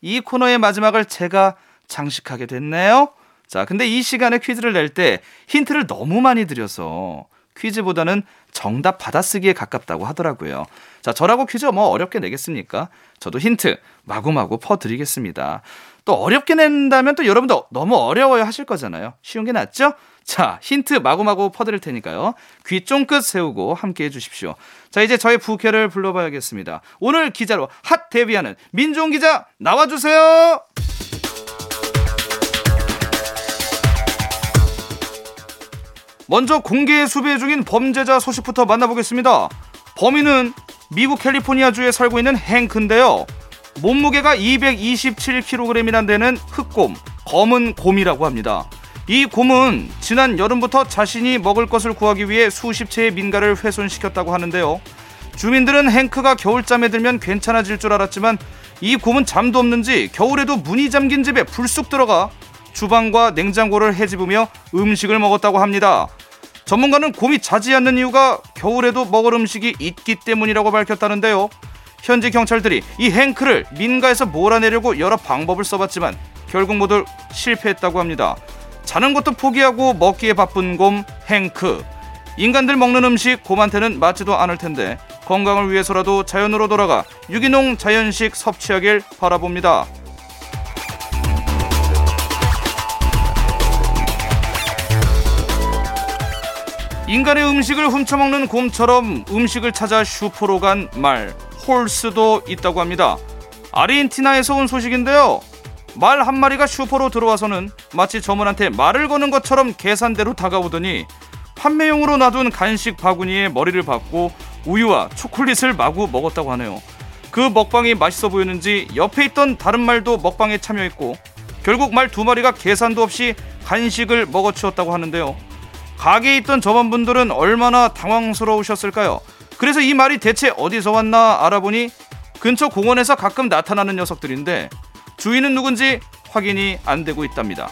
이 코너의 마지막을 제가 장식하게 됐네요. 자, 근데 이 시간에 퀴즈를 낼 때 힌트를 너무 많이 드려서 퀴즈보다는 정답 받아쓰기에 가깝다고 하더라고요. 자, 저라고 퀴즈 뭐 어렵게 내겠습니까? 저도 힌트 마구마구 퍼드리겠습니다. 또 어렵게 낸다면 또 여러분도 너무 어려워요 하실 거잖아요. 쉬운 게 낫죠? 자, 힌트 마구마구 퍼드릴 테니까요. 귀 쫑긋 세우고 함께 해주십시오. 자, 이제 저의 부캐를 불러봐야겠습니다. 오늘 기자로 핫 데뷔하는 민종 기자 나와주세요! 먼저 공개 수배 중인 범죄자 소식부터 만나보겠습니다. 범인은 미국 캘리포니아주에 살고 있는 행크인데요. 몸무게가 227kg이나 되는 흑곰, 검은 곰이라고 합니다. 이 곰은 지난 여름부터 자신이 먹을 것을 구하기 위해 수십 채의 민가를 훼손시켰다고 하는데요. 주민들은 행크가 겨울잠에 들면 괜찮아질 줄 알았지만 이 곰은 잠도 없는지 겨울에도 문이 잠긴 집에 불쑥 들어가 주방과 냉장고를 헤집으며 음식을 먹었다고 합니다. 전문가는 곰이 자지 않는 이유가 겨울에도 먹을 음식이 있기 때문이라고 밝혔다는데요. 현지 경찰들이 이 행크를 민가에서 몰아내려고 여러 방법을 써봤지만 결국 모두 실패했다고 합니다. 자는 것도 포기하고 먹기에 바쁜 곰 행크. 인간들 먹는 음식 곰한테는 맞지도 않을 텐데 건강을 위해서라도 자연으로 돌아가 유기농 자연식 섭취하길 바라봅니다. 인간의 음식을 훔쳐먹는 곰처럼 음식을 찾아 슈퍼로 간 말, 홀스도 있다고 합니다. 아르헨티나에서 온 소식인데요. 말 한 마리가 슈퍼로 들어와서는 마치 점원한테 말을 거는 것처럼 계산대로 다가오더니 판매용으로 놔둔 간식 바구니에 머리를 박고 우유와 초콜릿을 마구 먹었다고 하네요. 그 먹방이 맛있어 보였는지 옆에 있던 다른 말도 먹방에 참여했고 결국 말 두 마리가 계산도 없이 간식을 먹어치웠다고 하는데요. 가게에 있던 점원분들은 얼마나 당황스러우셨을까요? 그래서 이 말이 대체 어디서 왔나 알아보니 근처 공원에서 가끔 나타나는 녀석들인데 주인은 누군지 확인이 안 되고 있답니다.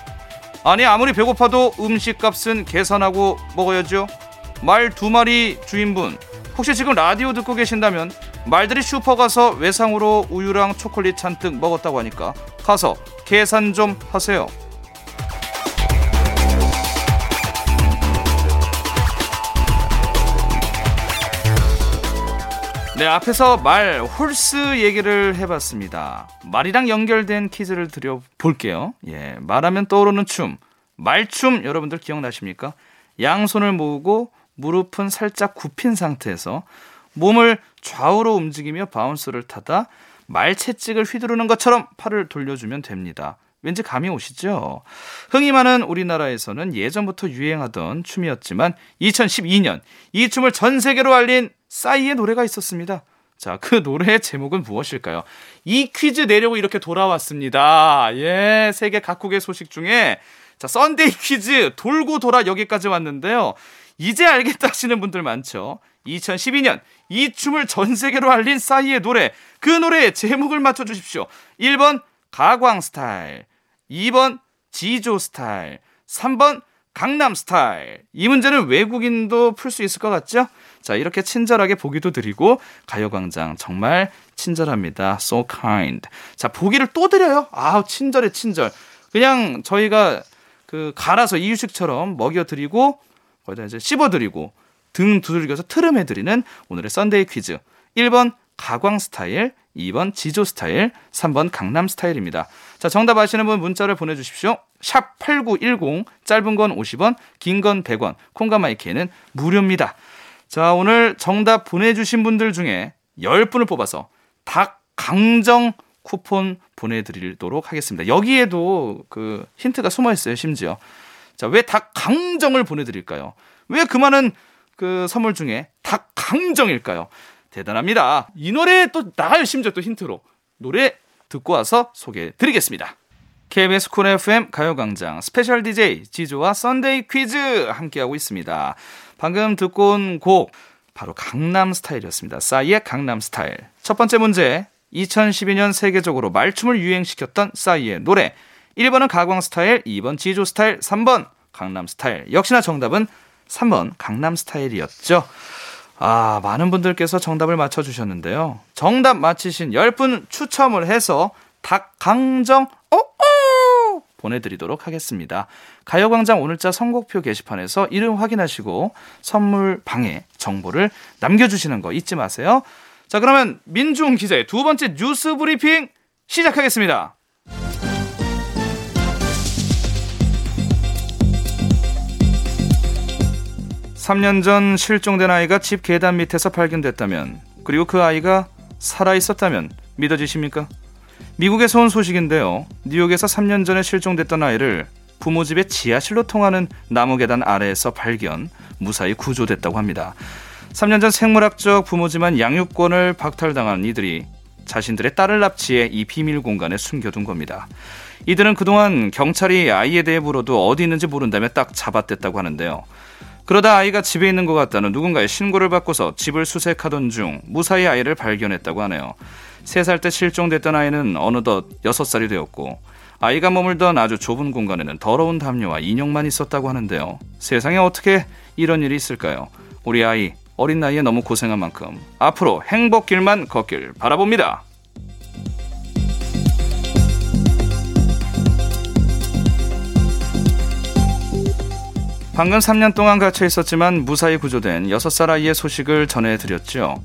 아니 아무리 배고파도 음식값은 계산하고 먹어야죠. 말 두 마리 주인분 혹시 지금 라디오 듣고 계신다면 말들이 슈퍼 가서 외상으로 우유랑 초콜릿 잔뜩 먹었다고 하니까 가서 계산 좀 하세요. 네, 앞에서 말, horse 얘기를 해봤습니다. 말이랑 연결된 퀴즈를 드려볼게요. 예, 말하면 떠오르는 춤, 말춤 여러분들 기억나십니까? 양손을 모으고 무릎은 살짝 굽힌 상태에서 몸을 좌우로 움직이며 bounce를 타다 말채찍을 휘두르는 것처럼 팔을 돌려주면 됩니다. 왠지 감이 오시죠? 흥이 많은 우리나라에서는 예전부터 유행하던 춤이었지만 2012년 이 춤을 전 세계로 알린 싸이의 노래가 있었습니다. 자, 그 노래의 제목은 무엇일까요? 이 퀴즈 내려고 이렇게 돌아왔습니다. 예, 세계 각국의 소식 중에 자, Sunday 퀴즈 돌고 돌아 여기까지 왔는데요. 이제 알겠다 하시는 분들 많죠. 2012년 이 춤을 전 세계로 알린 싸이의 노래. 그 노래의 제목을 맞춰 주십시오. 1번 가광 스타일, 2번 지조 스타일, 3번 강남 스타일. 이 문제는 외국인도 풀 수 있을 것 같죠? 자, 이렇게 친절하게 보기도 드리고 가요광장 정말 친절합니다. So kind. 자, 보기를 또 드려요. 아, 친절해 친절. 그냥 저희가 그 갈아서 이유식처럼 먹여 드리고 거기다 이제 씹어 드리고 등 두들겨서 트름해 드리는 오늘의 Sunday 퀴즈. 1번 가광 스타일, 2번 지조 스타일, 3번 강남 스타일입니다. 자, 정답 아시는 분 문자를 보내 주십시오. 샵 8910, 짧은 건 50원, 긴 건 100원, 콩과 my K는 무료입니다. 자, 오늘 정답 보내주신 분들 중에 10분을 뽑아서 닭 강정 쿠폰 보내드리도록 하겠습니다. 여기에도 그 힌트가 숨어 있어요, 심지어. 자, 왜 닭 강정을 보내드릴까요? 왜 그 많은 그 선물 중에 닭 강정일까요? 대단합니다. 이 노래 또 나가요, 심지어 또 힌트로. 노래 듣고 와서 소개해 드리겠습니다. KBS Cool FM 가요광장 special DJ 지조와 Sunday 퀴즈 함께하고 있습니다. 방금 듣고 온 곡 바로 강남 스타일이었습니다. 싸이의 강남 스타일. 첫 번째 문제 2012년 세계적으로 말춤을 유행시켰던 싸이의 노래 1번은 가광 스타일, 2번 지조 스타일, 3번 강남 스타일. 역시나 정답은 3번 강남 스타일이었죠. 아, 많은 분들께서 정답을 맞춰주셨는데요. 정답 맞히신 10분 추첨을 해서 닭강정! 보내드리도록 하겠습니다. 가요광장 오늘자 선곡표 게시판에서 이름 확인하시고 선물 방에 정보를 남겨주시는 거 잊지 마세요. 자, 그러면 민중 기자의 두 번째 뉴스 브리핑 시작하겠습니다. 3년 전 실종된 아이가 집 계단 밑에서 발견됐다면, 그리고 그 아이가 살아 있었다면 믿어지십니까? 미국에서 온 소식인데요. 뉴욕에서 3년 전에 실종됐던 아이를 부모 집의 지하실로 통하는 나무 계단 아래에서 발견, 무사히 구조됐다고 합니다. 3년 전 생물학적 부모지만 양육권을 박탈당한 이들이 자신들의 딸을 납치해 이 비밀 공간에 숨겨둔 겁니다. 이들은 그동안 경찰이 아이에 대해 물어도 어디 있는지 모른다며 딱 잡아댔다고 하는데요. 그러다 아이가 집에 있는 것 같다는 누군가의 신고를 받고서 집을 수색하던 중 무사히 아이를 발견했다고 하네요. 3살 때 실종됐던 아이는 어느덧 6살이 되었고 아이가 머물던 아주 좁은 공간에는 더러운 담요와 인형만 있었다고 하는데요. 세상에 어떻게 이런 일이 있을까요? 우리 아이 어린 나이에 너무 고생한 만큼 앞으로 행복길만 걷길 바라봅니다. 방금 3년 동안 갇혀 있었지만 무사히 구조된 6살 아이의 소식을 전해드렸죠.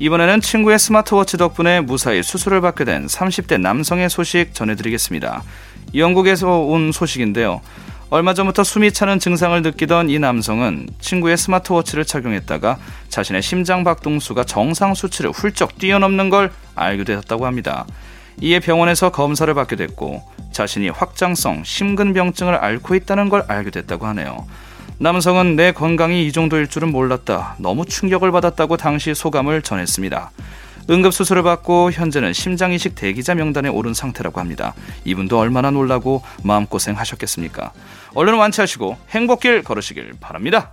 이번에는 친구의 스마트워치 덕분에 무사히 수술을 받게 된 30대 남성의 소식 전해드리겠습니다. 영국에서 온 소식인데요. 얼마 전부터 숨이 차는 증상을 느끼던 이 남성은 친구의 스마트워치를 착용했다가 자신의 심장 박동수가 정상 수치를 훌쩍 뛰어넘는 걸 알게 되었다고 합니다. 이에 병원에서 검사를 받게 됐고 자신이 확장성 심근병증을 앓고 있다는 걸 알게 됐다고 하네요. 남성은 내 건강이 이 정도일 줄은 몰랐다. 너무 충격을 받았다고 당시 소감을 전했습니다. 응급수술을 받고 현재는 심장이식 대기자 명단에 오른 상태라고 합니다. 이분도 얼마나 놀라고 마음고생 하셨겠습니까? 얼른 완치하시고 행복길 걸으시길 바랍니다.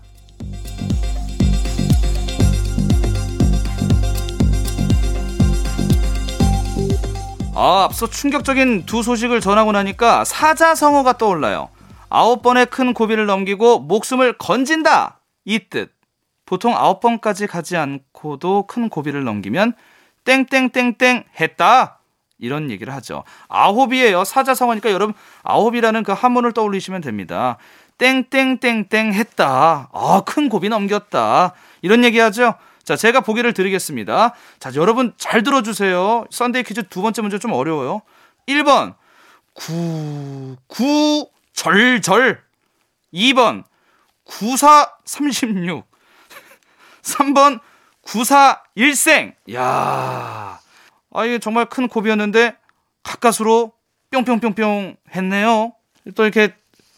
아, 앞서 충격적인 두 소식을 전하고 나니까 사자성어가 떠올라요. 아홉 번의 큰 고비를 넘기고 목숨을 건진다! 이 뜻. 보통 아홉 번까지 가지 않고도 큰 고비를 넘기면 땡땡땡땡 했다! 이런 얘기를 하죠. 아홉이에요. 사자성어니까 여러분 아홉이라는 그 한문을 떠올리시면 됩니다. 땡땡땡땡 했다. 아, 큰 고비 넘겼다. 이런 얘기 하죠. 자, 제가 보기를 드리겠습니다. 자, 여러분 잘 들어주세요. Sunday 퀴즈 두 번째 문제 좀 어려워요. 1번, 구구절절. 2번 9436. 3번 94일생. 야. 아 이게 정말 큰 고비였는데 가까스로 뿅뿅뿅뿅 했네요. 또 이렇게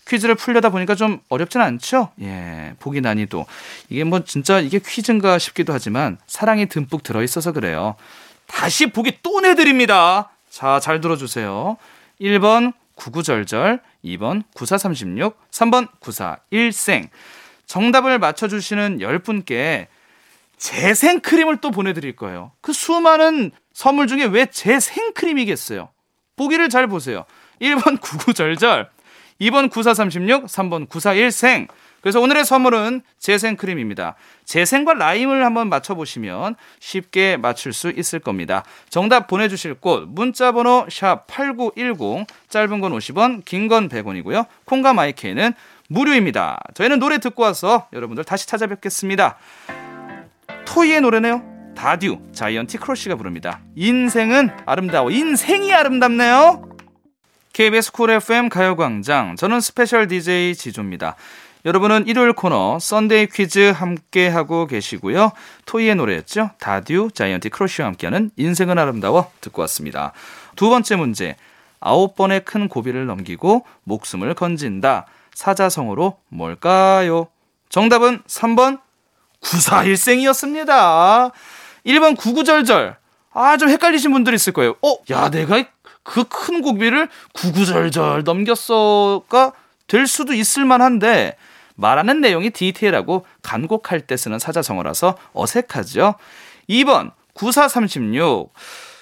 퀴즈를 풀려다 보니까 좀 어렵진 않죠? 예, 보기 난이도. 이게 뭐 진짜 이게 퀴즈인가 싶기도 하지만 사랑이 듬뿍 들어있어서 그래요. 다시 보기 또 내드립니다. 자, 잘 들어주세요. 1번 구구절절, 2번 9436, 3번 94일생. 정답을 맞춰주시는 10분께 재생크림을 또 보내드릴 거예요. 그 수많은 선물 중에 왜 재생크림이겠어요? 보기를 잘 보세요. 1번 구구절절, 2번 9436, 3번 94일생. 그래서 오늘의 선물은 재생크림입니다. 재생과 라임을 한번 맞춰보시면 쉽게 맞출 수 있을 겁니다. 정답 보내주실 곳 문자번호 샵 8910 짧은 건 50원 긴 건 100원이고요. 콩과 마이케이는 무료입니다. 저희는 노래 듣고 와서 여러분들 다시 찾아뵙겠습니다. 토이의 노래네요. 다듀 자이언티 크러쉬가 부릅니다. 인생은 아름다워. 인생이 아름답네요. KBS Cool FM 가요광장 저는 special DJ 지조입니다. 여러분은 일요일 코너 Sunday 퀴즈 함께 하고 계시고요. 토이의 노래였죠. 다듀 자이언티 크러쉬와 함께하는 인생은 아름다워 듣고 왔습니다. 두 번째 문제. 아홉 번의 큰 고비를 넘기고 목숨을 건진다. 사자성어로 뭘까요? 정답은 3번 구사일생이었습니다. 1번 구구절절. 아, 좀 헷갈리신 분들 있을 거예요. 어, 야, 내가 그 큰 고비를 구구절절 넘겼어가 될 수도 있을 만한데 말하는 내용이 디테일하고 간곡할 때 쓰는 사자성어라서 어색하죠. 2번 9436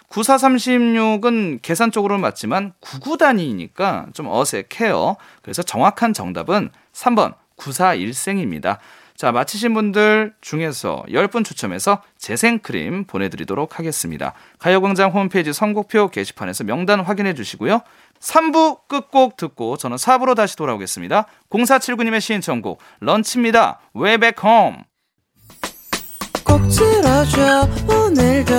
9436은 계산 쪽으로는 맞지만 99 단위니까 좀 어색해요. 그래서 정확한 정답은 3번 94일생입니다. 자, 마치신 분들 중에서 10분 추첨해서 재생크림 보내드리도록 하겠습니다. 가요광장 홈페이지 선곡표 게시판에서 명단 확인해 주시고요. 3부 끝곡 듣고 저는 4부로 다시 돌아오겠습니다. 0479님의 신청곡 런치입니다. Way back home. 꼭 들어줘 오늘도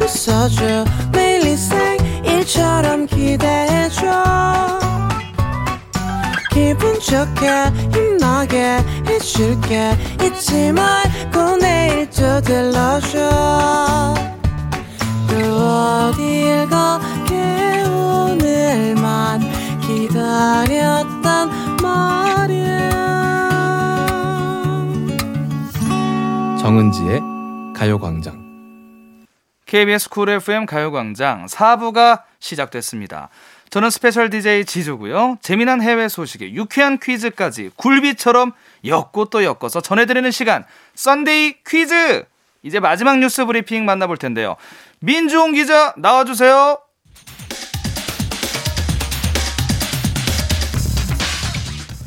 웃어줘 매일 일상일처럼 기대해줘 기분 좋게 힘나게 해줄게 잊지 말고 내일 또 들러줘 정은지의 가요광장 KBS Cool FM 가요광장 4부가 시작됐습니다. 저는 special DJ 지조고요. 재미난 해외 소식에 유쾌한 퀴즈까지 굴비처럼 엮고 또 엮어서 전해드리는 시간 Sunday 퀴즈! 이제 마지막 뉴스 브리핑 만나볼 텐데요. 민주홍 기자 나와주세요.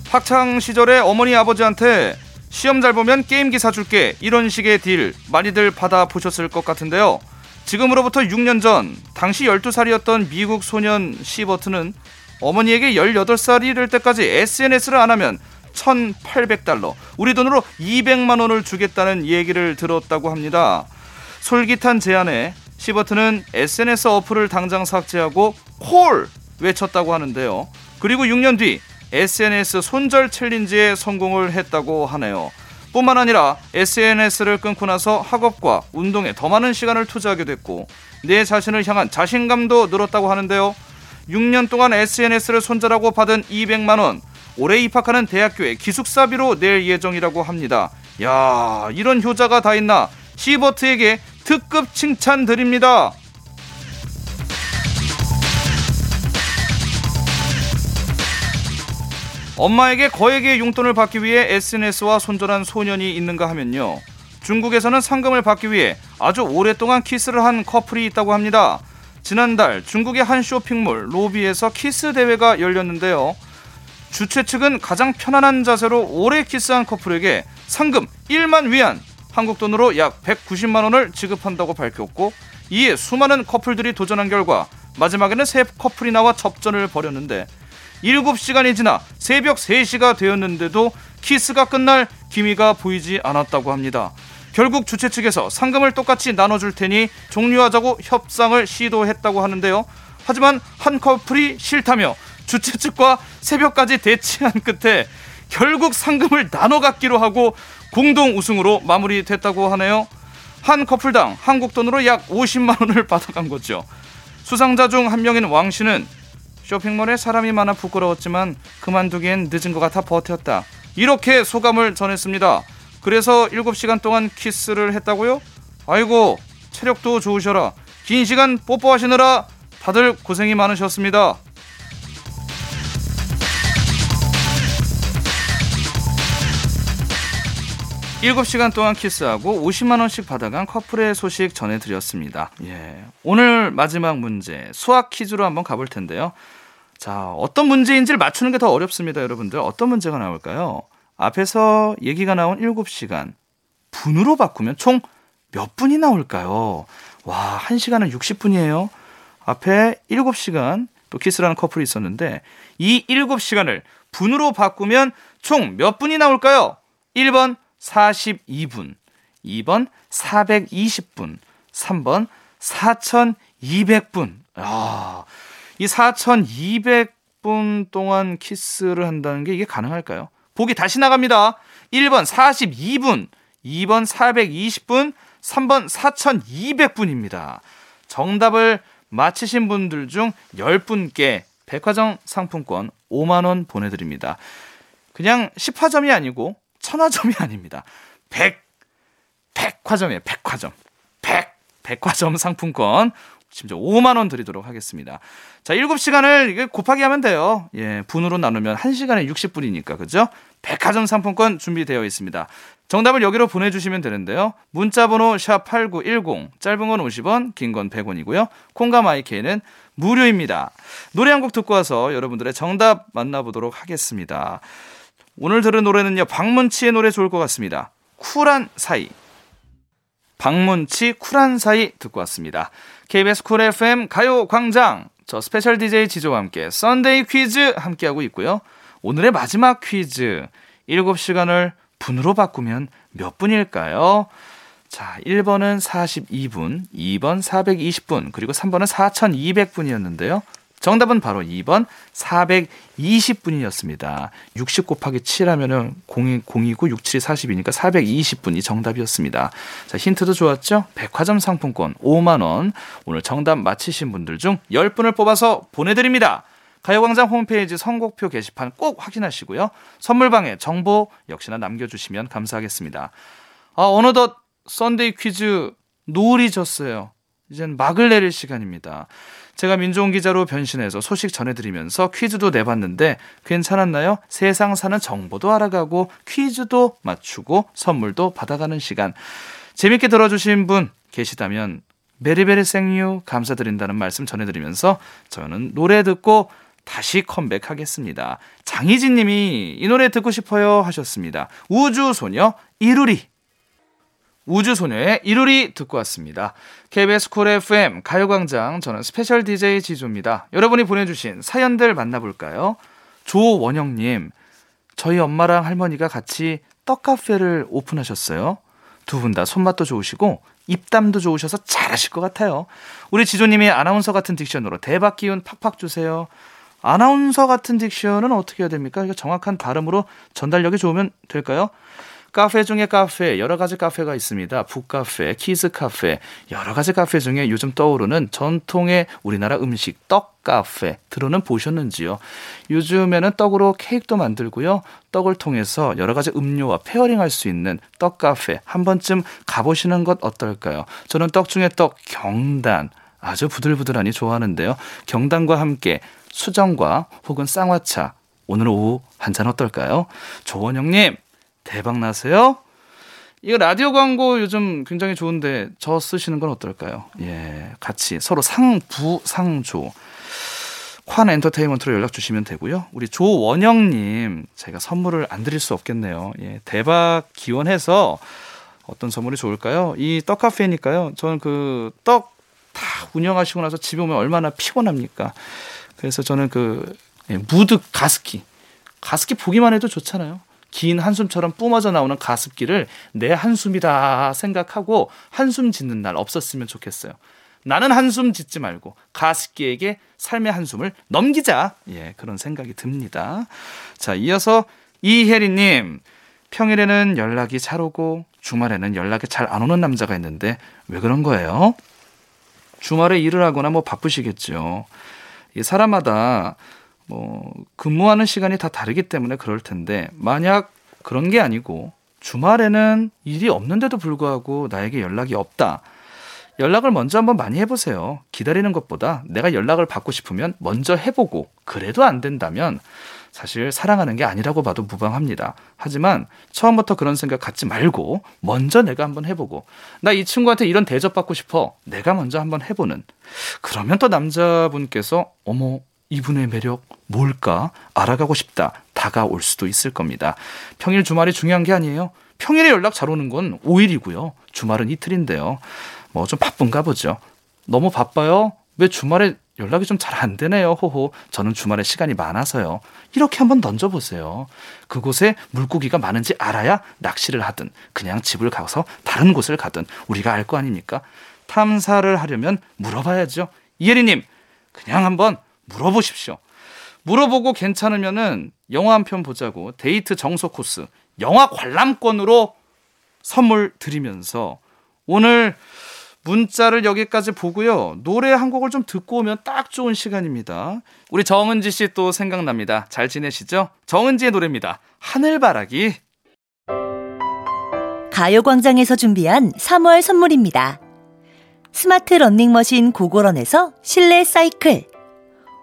학창 시절에 어머니 아버지한테 시험 잘 보면 게임기 사줄게 이런 식의 딜 많이들 받아 보셨을 것 같은데요. 지금으로부터 6년 전 당시 12살이었던 미국 소년 시버트는 어머니에게 18살이 될 때까지 SNS를 안 하면 1,800달러, 우리 돈으로 200만 원을 주겠다는 얘기를 들었다고 합니다. 솔깃한 제안에 시버트는 SNS 어플을 당장 삭제하고 콜 외쳤다고 하는데요. 그리고 6년 뒤 SNS 손절 챌린지에 성공을 했다고 하네요. 뿐만 아니라 SNS를 끊고 나서 학업과 운동에 더 많은 시간을 투자하게 됐고 내 자신을 향한 자신감도 늘었다고 하는데요. 6년 동안 SNS를 손절하고 받은 200만 원 올해 입학하는 대학교에 기숙사비로 낼 예정이라고 합니다. 야, 이런 효자가 다 있나? 시버트에게 특급 칭찬 드립니다. 엄마에게 거액의 용돈을 받기 위해 SNS와 손절한 소년이 있는가 하면요. 중국에서는 상금을 받기 위해 아주 오랫동안 키스를 한 커플이 있다고 합니다. 지난달 중국의 한 쇼핑몰 로비에서 키스 대회가 열렸는데요. 주최 측은 가장 편안한 자세로 오래 키스한 커플에게 상금 1만 위안, 한국 돈으로 약 190만 원을 지급한다고 밝혔고 이에 수많은 커플들이 도전한 결과 마지막에는 세 커플이 나와 접전을 벌였는데 7시간이 지나 새벽 3시가 되었는데도 키스가 끝날 기미가 보이지 않았다고 합니다. 결국 주최 측에서 상금을 똑같이 나눠줄 테니 종료하자고 협상을 시도했다고 하는데요. 하지만 한 커플이 싫다며 주최 측과 새벽까지 대치한 끝에 결국 상금을 나눠 갖기로 하고 공동 우승으로 마무리됐다고 하네요. 한 커플당 한국 돈으로 약 50만 원을 받아간 거죠. 수상자 중 한 명인 왕 씨는 쇼핑몰에 사람이 많아 부끄러웠지만 그만두기엔 늦은 것 같아 버텼다. 이렇게 소감을 전했습니다. 그래서 7시간 동안 키스를 했다고요? 아이고, 체력도 좋으셔라. 긴 시간 뽀뽀하시느라 다들 고생이 많으셨습니다. 7시간 동안 키스하고 50만 원씩 받아간 커플의 소식 전해드렸습니다. 예. 오늘 마지막 문제 수학 퀴즈로 한번 가볼 텐데요. 자, 어떤 문제인지를 맞추는 게 더 어렵습니다, 여러분들. 어떤 문제가 나올까요? 앞에서 얘기가 나온 7시간 분으로 바꾸면 총 몇 분이 나올까요? 와, 1시간은 60분이에요. 앞에 7시간 또 키스하는 커플이 있었는데 이 7시간을 분으로 바꾸면 총 몇 분이 나올까요? 1번 42분, 2번 420분, 3번 4200분. 아, 이 4200분 동안 키스를 한다는 게 이게 가능할까요? 보기 다시 나갑니다. 1번 42분, 2번 420분, 3번 4200분입니다. 정답을 맞히신 분들 중 10분께 백화점 상품권 5만원 보내드립니다. 그냥 10화점이 아니고 천화점이 아닙니다. 100, 백화점이에요. 백화점. 100, 백화점 상품권 심지어 5만 원 드리도록 하겠습니다. 자, 7시간을 이게 곱하기 하면 돼요. 예, 분으로 나누면 1시간에 60분이니까 그죠? 백화점 상품권 준비되어 있습니다. 정답을 여기로 보내주시면 되는데요. 문자번호 샵8910, 짧은 건 50원, 긴 건 100원이고요. 콩과 마이케이는 무료입니다. 노래 한 곡 듣고 와서 여러분들의 정답 만나보도록 하겠습니다. 오늘 들은 노래는요, 박문치의 노래 좋을 것 같습니다. 쿨한 사이. 박문치 쿨한 사이 듣고 왔습니다. KBS Cool FM 가요 광장. 저 special DJ 지조와 함께 Sunday 퀴즈 함께하고 있고요. 오늘의 마지막 퀴즈. 7시간을 분으로 바꾸면 몇 분일까요? 자, 1번은 42분, 2번 420분, 그리고 3번은 4200분이었는데요. 정답은 바로 2번 420분이었습니다. 60 곱하기 7 하면은 0이 0이고 67이 40이니까 420분이 정답이었습니다. 자, 힌트도 좋았죠? 백화점 상품권 5만 원. 오늘 정답 맞히신 분들 중 10분을 뽑아서 보내 드립니다. 가요광장 홈페이지 선곡표 게시판 꼭 확인하시고요. 선물방에 정보 역시나 남겨주시면 감사하겠습니다. 아, 어느덧 Sunday 퀴즈 노을이 졌어요. 이젠 막을 내릴 시간입니다. 제가 민종원 기자로 변신해서 소식 전해드리면서 퀴즈도 내봤는데 괜찮았나요? 세상 사는 정보도 알아가고 퀴즈도 맞추고 선물도 받아가는 시간. 재밌게 들어주신 분 계시다면 메리베리 생유 감사드린다는 말씀 전해드리면서 저는 노래 듣고 다시 컴백하겠습니다. 장희진 님이 이 노래 듣고 싶어요 하셨습니다. 우주소녀 이루리. 우주소녀의 이루리 듣고 왔습니다. KBS Cool FM 가요광장 저는 special DJ 지조입니다. 여러분이 보내주신 사연들 만나볼까요? 조원영님 저희 엄마랑 할머니가 같이 떡카페를 오픈하셨어요. 두 분 다 손맛도 좋으시고 입담도 좋으셔서 잘하실 것 같아요. 우리 지조님이 아나운서 같은 diction으로 대박 기운 팍팍 주세요. 아나운서 같은 diction은 어떻게 해야 됩니까? 정확한 발음으로 전달력이 좋으면 될까요? 카페 중에 카페 여러 가지 카페가 있습니다. 북카페, 키즈 카페 여러 가지 카페 중에 요즘 떠오르는 전통의 우리나라 음식 떡 카페 들어는 보셨는지요? 요즘에는 떡으로 케이크도 만들고요. 떡을 통해서 여러 가지 음료와 pairing할 수 있는 떡 카페 한 번쯤 가보시는 것 어떨까요? 저는 떡 중에 떡 경단 아주 부들부들하니 좋아하는데요. 경단과 함께 수정과 혹은 쌍화차 오늘 오후 한 잔 어떨까요? 조원영님 대박 나세요. 이거 라디오 광고 요즘 굉장히 좋은데 저 쓰시는 건 어떨까요? 예, 같이 서로 상부 상조. 환 엔터테인먼트로 연락 주시면 되고요. 우리 조원영님 제가 선물을 안 드릴 수 없겠네요. 예, 대박 기원해서 어떤 선물이 좋을까요? 이 떡 카페니까요. 저는 그 떡 다 운영하시고 나서 집에 오면 얼마나 피곤합니까? 그래서 저는 그 예, 무드 가습기 가습기 보기만 해도 좋잖아요. 긴 한숨처럼 뿜어져 나오는 가습기를 내 한숨이다 생각하고 한숨 짓는 날 없었으면 좋겠어요. 나는 한숨 짓지 말고 가습기에게 삶의 한숨을 넘기자. 예, 그런 생각이 듭니다. 자, 이어서 이혜리님. 평일에는 연락이 잘 오고 주말에는 연락이 잘 안 오는 남자가 있는데 왜 그런 거예요? 주말에 일을 하거나 뭐 바쁘시겠죠. 이 사람마다 뭐 근무하는 시간이 다 다르기 때문에 그럴 텐데 만약 그런 게 아니고 주말에는 일이 없는데도 불구하고 나에게 연락이 없다. 연락을 먼저 한번 많이 해보세요. 기다리는 것보다 내가 연락을 받고 싶으면 먼저 해보고 그래도 안 된다면 사실 사랑하는 게 아니라고 봐도 무방합니다. 하지만 처음부터 그런 생각 갖지 말고 먼저 내가 한번 해보고 나 이 친구한테 이런 대접 받고 싶어. 내가 먼저 한번 해보는. 그러면 또 남자분께서 어머 이분의 매력 뭘까 알아가고 싶다 다가올 수도 있을 겁니다. 평일 주말이 중요한 게 아니에요. 평일에 연락 잘 오는 건 5일이고요. 주말은 이틀인데요. 뭐 좀 바쁜가 보죠. 너무 바빠요? 왜 주말에 연락이 좀 잘 안 되네요. 호호. 저는 주말에 시간이 많아서요. 이렇게 한번 던져보세요. 그곳에 물고기가 많은지 알아야 낚시를 하든 그냥 집을 가서 다른 곳을 가든 우리가 알 거 아닙니까? 탐사를 하려면 물어봐야죠. 이혜리님, 그냥 한번 물어보십시오. 물어보고 괜찮으면은 영화 한 편 보자고 데이트 정석 코스 영화 관람권으로 선물 드리면서 오늘 문자를 여기까지 보고요. 노래 한 곡을 좀 듣고 오면 딱 좋은 시간입니다. 우리 정은지 씨 또 생각납니다. 잘 지내시죠? 정은지의 노래입니다. 하늘바라기. 가요광장에서 준비한 3월 선물입니다. 스마트 러닝머신 고고런에서 실내 사이클.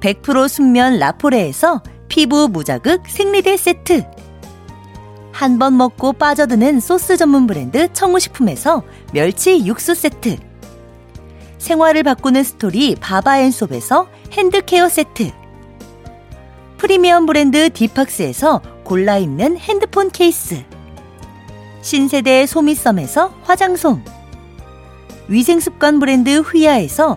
100% 순면 라포레에서 피부 무자극 생리대 세트. 한 번 먹고 빠져드는 소스 전문 브랜드 청우식품에서 멸치 육수 세트. 생활을 바꾸는 스토리 바바앤솝에서 hand care 세트. 프리미엄 브랜드 디팍스에서 골라 입는 핸드폰 케이스. 신세대 소미썸에서 화장솜. 위생습관 브랜드 휘하에서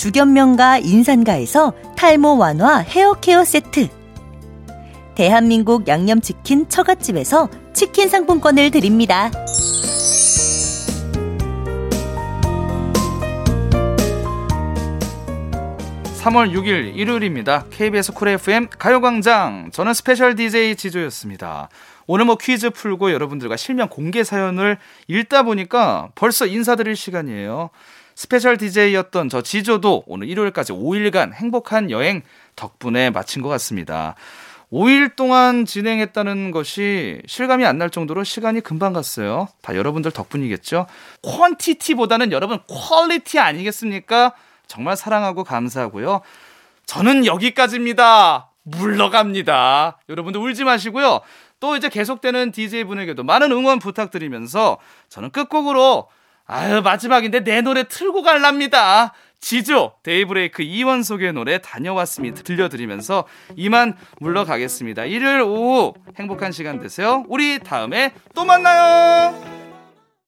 죽염명가 인산가에서 탈모 완화 헤어케어 세트. 대한민국 양념치킨 처갓집에서 치킨 상품권을 드립니다. 3월 6일 일요일입니다. KBS 쿨 FM 가요광장. 저는 special DJ 지조였습니다. 오늘 뭐 퀴즈 풀고 여러분들과 실명 공개 사연을 읽다 보니까 벌써 인사드릴 시간이에요. special DJ였던 저 지조도 오늘 일요일까지 5일간 행복한 여행 덕분에 마친 것 같습니다. 5일 동안 진행했다는 것이 실감이 안 날 정도로 시간이 금방 갔어요. 다 여러분들 덕분이겠죠? 퀀티티보다는 여러분 퀄리티 아니겠습니까? 정말 사랑하고 감사하고요. 저는 여기까지입니다. 물러갑니다. 여러분들 울지 마시고요. 또 이제 계속되는 DJ분에게도 많은 응원 부탁드리면서 저는 끝곡으로 아유 마지막인데 내 노래 틀고 갈랍니다. 지조 데이브레이크 이원석의 노래 다녀왔습니다. 들려드리면서 이만 물러가겠습니다. 일요일 오후 행복한 시간 되세요. 우리 다음에 또 만나요.